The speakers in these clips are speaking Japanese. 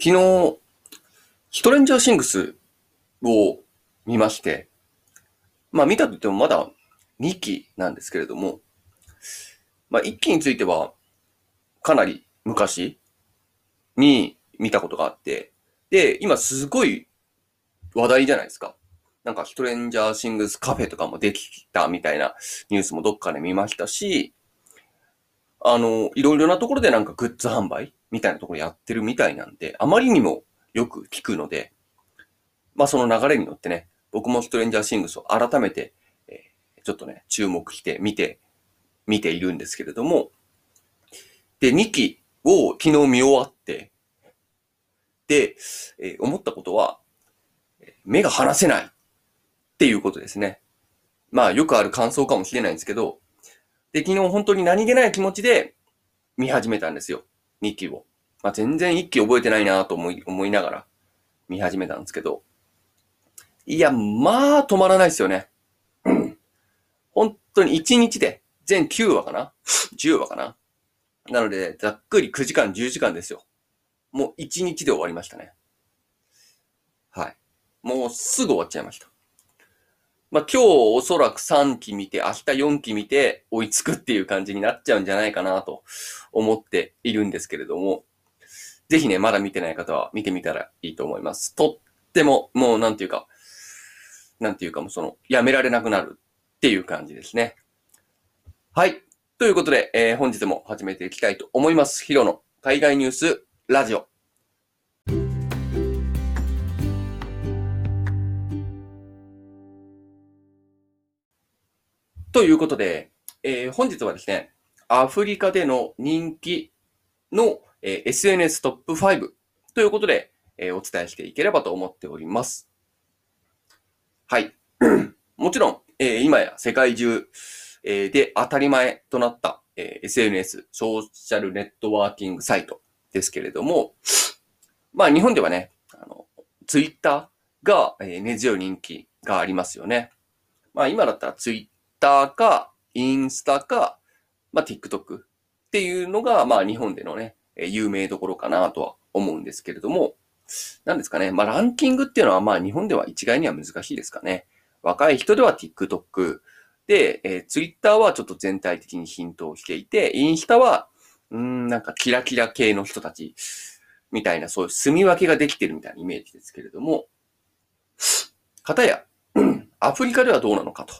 昨日、ストレンジャーシングスを見まして、まあ見たと言ってもまだ2期なんですけれども、まあ1期についてはかなり昔に見たことがあって、で、今すごい話題じゃないですか。なんかストレンジャーシングスカフェとかもできたみたいなニュースもどっかで見ましたし、あの、いろいろなところでなんかグッズ販売みたいなところやってるみたいなんで、あまりにもよく聞くので、まあその流れに乗ってね、僕もストレンジャーシングスを改めて、えーちょっとね、注目して見て、見ているんですけれども、で、2期を昨日見終わって、で、えー思ったことは、目が離せないっていうことですね。まあよくある感想かもしれないんですけど、で、昨日本当に何気ない気持ちで見始めたんですよ。2期を。まあ、全然1期覚えてないなと思い、思いながら見始めたんですけど。いや、まあ止まらないですよね。う ん本当に1日で全9話かな ?10 話かな？なので、ざっくり9時間、10時間ですよ。もう1日で終わりましたね。はい。もうすぐ終わっちゃいました。まあ今日おそらく3期見て、明日4期見て追いつくっていう感じになっちゃうんじゃないかなと思っているんですけれども、ぜひね、まだ見てない方は見てみたらいいと思います。とっても、もうなんていうか、なんていうかもうその、やめられなくなるっていう感じですね。はい。ということで、えー本日も始めていきたいと思います。ヒロの海外ニュースラジオ。ということで、えー本日はですね、アフリカでの人気の、えー SNS トップ5ということで、えーお伝えしていければと思っております。はい。もちろん、えー今や世界中、えーで当たり前となった、えー SNS、ソーシャルネットワーキングサイトですけれども、まあ日本ではね、あの、ツイッターが、えー根強い人気がありますよね。まあ今だったらツイッターか、インスタか、まあ TikTok っていうのが、まあ日本でのね、有名どころかなとは思うんですけれども、なんですかね。まあランキングっていうのはまあ日本では一概には難しいですかね。若い人では TikTok で、えー、Twitter はちょっと全体的に浸透していて、インスタは、うーん、なんかキラキラ系の人たちみたいな、そういう住み分けができてるみたいなイメージですけれども、かたや、アフリカではどうなのかと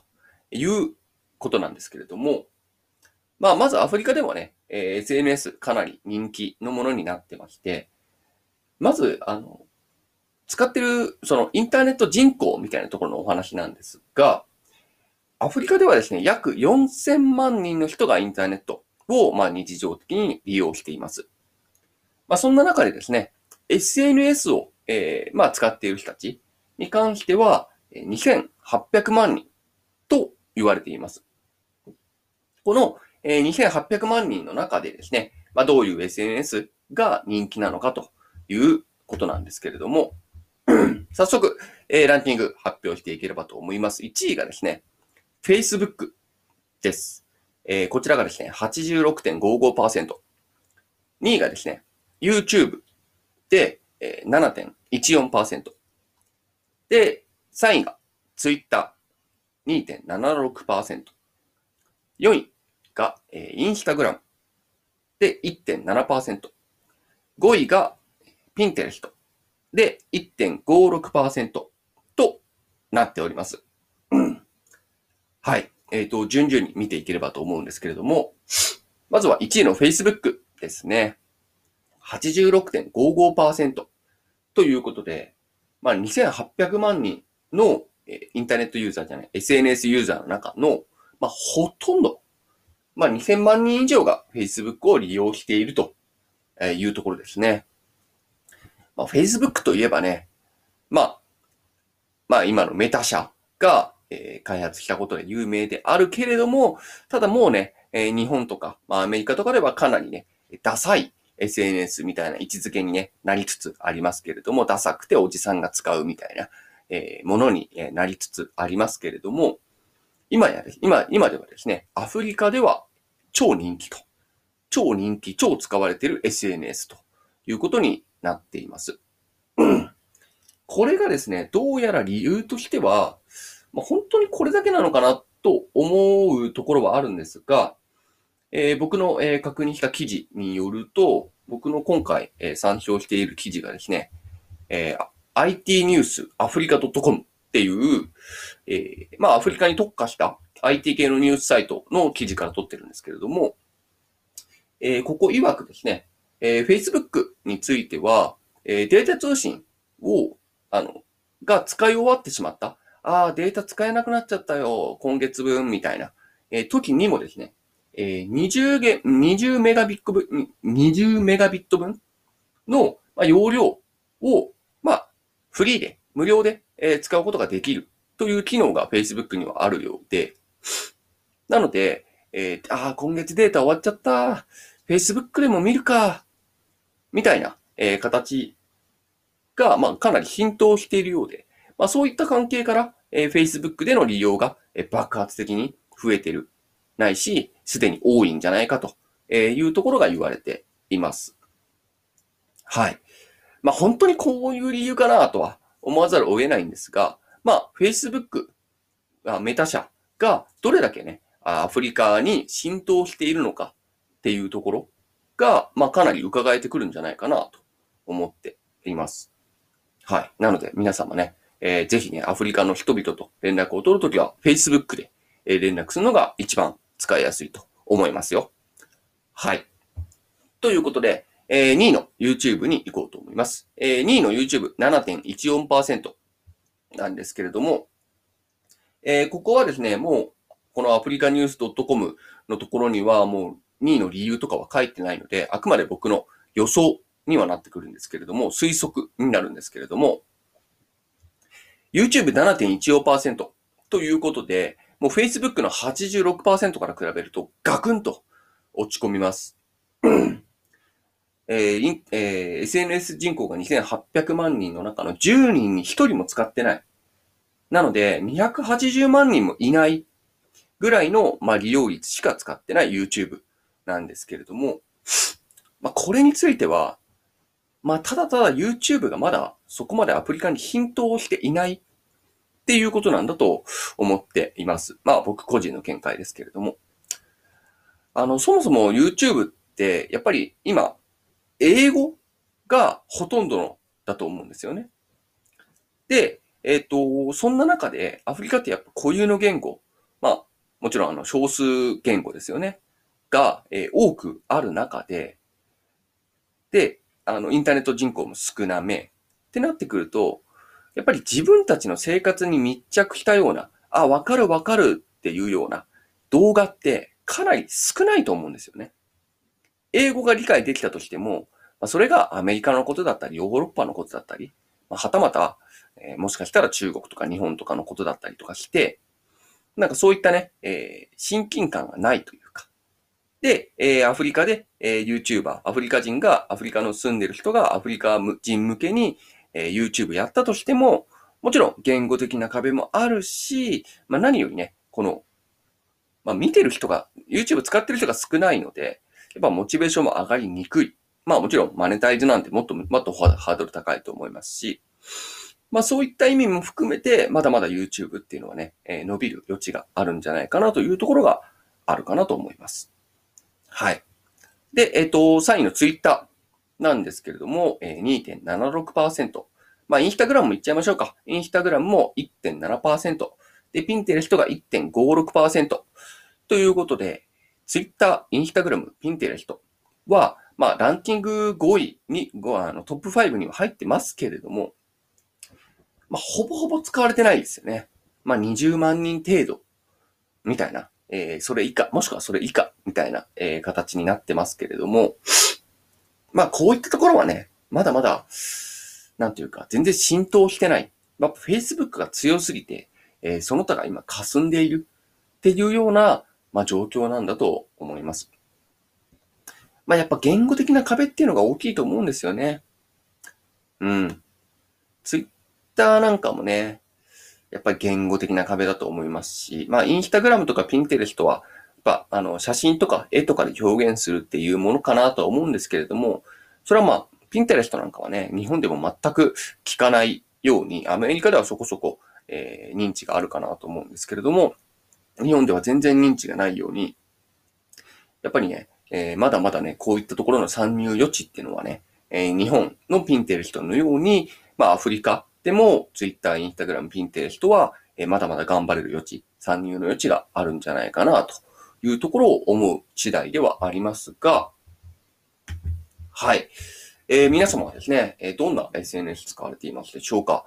いうことなんですけれども、まあ、まずアフリカではね、えー SNS かなり人気のものになってまして、まず、あの、使ってる、そのインターネット人口みたいなところのお話なんですが、アフリカではですね、約4000万人の人がインターネットを、まあ、日常的に利用しています。まあ、そんな中でですね、SNS を、えーまあ、使っている人たちに関しては、2800万人と言われています。この、え2800万人の中でですね、まあ、どういう SNS が人気なのかということなんですけれども、早速、えランキング発表していければと思います。1位がですね、Facebook です。えーこちらがですね、86.55%。2位がですね、YouTube で、えー7.14%。で、3位が Twitter。2.76%。4位が、えー、Instagram。で、1.7%。5位が Pinterest。で、1.56%となっております。はい。えっ、と、順々に見ていければと思うんですけれども、まずは1位の Facebook ですね。86.55%ということで、まあ、2800万人の、インターネットユーザーじゃない、SNS ユーザーの中の、まあ、ほとんど、まあ、2000万人以上が Facebook を利用しているというところですね。まあ、Facebook といえばね、まあ、まあ今のメタ社が、えー開発したことで有名であるけれども、ただもうね、えー日本とか、まあアメリカとかではかなりね、ダサい SNS みたいな位置づけにね、なりつつありますけれども、ダサくておじさんが使うみたいな、えーものになりつつありますけれども、今や、今、今ではですね、アフリカでは超人気と、超人気、超使われている SNS ということになっています。これがですね、どうやら理由としては、まあ、本当にこれだけなのかなと思うところはあるんですが、えー、僕の、えー、確認した記事によると、僕の今回、えー、参照している記事がですね、えー、IT ニュースアフリカ .com っていう、えー、まあアフリカに特化した IT 系のニュースサイトの記事から取ってるんですけれども、えー、ここ曰くですね、えー、Facebook については、えー、データ通信を、あの、が使い終わってしまった。ああ、データ使えなくなっちゃったよ、今月分、みたいな、えー、時にもですね、えー、20ゲ、20メガビット分、20メガビット分の、ま、容量を、フリーで、無料で、え、使うことができるという機能が Facebook にはあるようで、なので、えー、ああ、今月データ終わっちゃった。Facebook でも見るか。みたいな、えー、形が、まあ、かなり浸透しているようで、まあ、そういった関係から、えー、Facebook での利用が、えー、爆発的に増えてる、ないし、すでに多いんじゃないかというところが言われています。はい。まあ、本当にこういう理由かなとは思わざるを得ないんですが、まあ、Facebook、メタ社がどれだけね、アフリカに浸透しているのかっていうところが、まあ、かなり伺えてくるんじゃないかなと思っています。はい。なので、皆様ね、えー、ぜひね、アフリカの人々と連絡を取るときは、Facebook で連絡するのが一番使いやすいと思いますよ。はい。ということで、えー、2位の YouTube に行こうと思います。えー、2位の YouTube7.14% なんですけれども、えー、ここはですね、もう、このアフリカニュース .com のところにはもう2位の理由とかは書いてないので、あくまで僕の予想にはなってくるんですけれども、推測になるんですけれども、YouTube7.14% ということで、もう Facebook の86%から比べるとガクンと落ち込みます。えーえー、SNS 人口が2800万人の中の10人に1人も使ってない。なので、280万人もいないぐらいの、まあ、利用率しか使ってない YouTube なんですけれども、まあ、これについては、まあ、ただただ YouTube がまだそこまでアプリ化に浸透していないっていうことなんだと思っています。まあ、僕個人の見解ですけれども。あの、そもそも YouTube って、やっぱり今、英語がほとんどのだと思うんですよね。で、えっ、ー、と、そんな中でアフリカってやっぱ固有の言語、まあ、もちろんあの少数言語ですよね。が、えー、多くある中で、で、あの、インターネット人口も少なめってなってくると、やっぱり自分たちの生活に密着したような、あ、わかるわかるっていうような動画ってかなり少ないと思うんですよね。英語が理解できたとしても、まあ、それがアメリカのことだったり、ヨーロッパのことだったり、まあ、はたまた、えー、もしかしたら中国とか日本とかのことだったりとかして、なんかそういったね、えー、親近感がないというか。で、えー、アフリカで、えー、YouTuber、アフリカ人が、アフリカの住んでる人がアフリカ人向けに、えー、YouTube やったとしても、もちろん言語的な壁もあるし、まあ何よりね、この、まあ見てる人が、YouTube 使ってる人が少ないので、やっぱモチベーションも上がりにくい。まあもちろんマネタイズなんてもっともっとハードル高いと思いますし、まあそういった意味も含めて、まだまだ YouTube っていうのはね、えー、伸びる余地があるんじゃないかなというところがあるかなと思います。はい。で、えっ、ー、と、3位の Twitter なんですけれども、えー、2.76%。まあ、インスタグラムもいっちゃいましょうか。インスタグラムも1.7%。で、ピンテレストが1.56%。ということで、ツイッター、インスタグラム、ピンテレストは、まあ、ランキング5位に、あのトップ5には入ってますけれども、まあ、ほぼほぼ使われてないですよね。まあ、20万人程度、みたいな、えー、それ以下、もしくはそれ以下、みたいな、えー、形になってますけれども、まあ、こういったところはね、まだまだ、なんていうか、全然浸透してない。まあ、Facebook が強すぎて、えー、その他が今霞んでいるっていうような、まあ、状況なんだと思います。まあ、やっぱ言語的な壁っていうのが大きいと思うんですよね。うん。ツイッターなんかもね、やっぱり言語的な壁だと思いますし、まあ、インスタグラムとかピンテレストは、やっぱ、あの、写真とか絵とかで表現するっていうものかなとは思うんですけれども、それはまあ、ピンテレストなんかはね、日本でも全く聞かないように、アメリカではそこそこ、えー、認知があるかなと思うんですけれども、日本では全然認知がないように、やっぱりね、えー、まだまだね、こういったところの参入余地っていうのはね、えー、日本のピンテレストのように、まあアフリカでも Twitter、Instagram、ピンテレストは、えー、まだまだ頑張れる余地、参入の余地があるんじゃないかなというところを思う次第ではありますが、はい。えー、皆様はですね、えどんな SNS 使われていますでしょうか、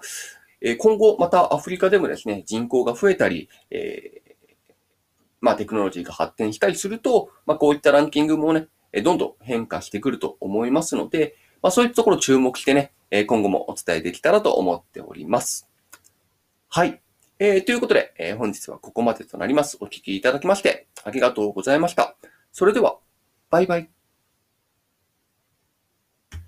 え今後またアフリカでもですね、人口が増えたり、えまあ、テクノロジーが発展したりすると、まあ、こういったランキングもね、どんどん変化してくると思いますので、まあ、そういったところ注目してね、今後もお伝えできたらと思っております。はい。えー、ということで、えー、本日はここまでとなります。お聴きいただきまして、ありがとうございました。それでは、バイバイ。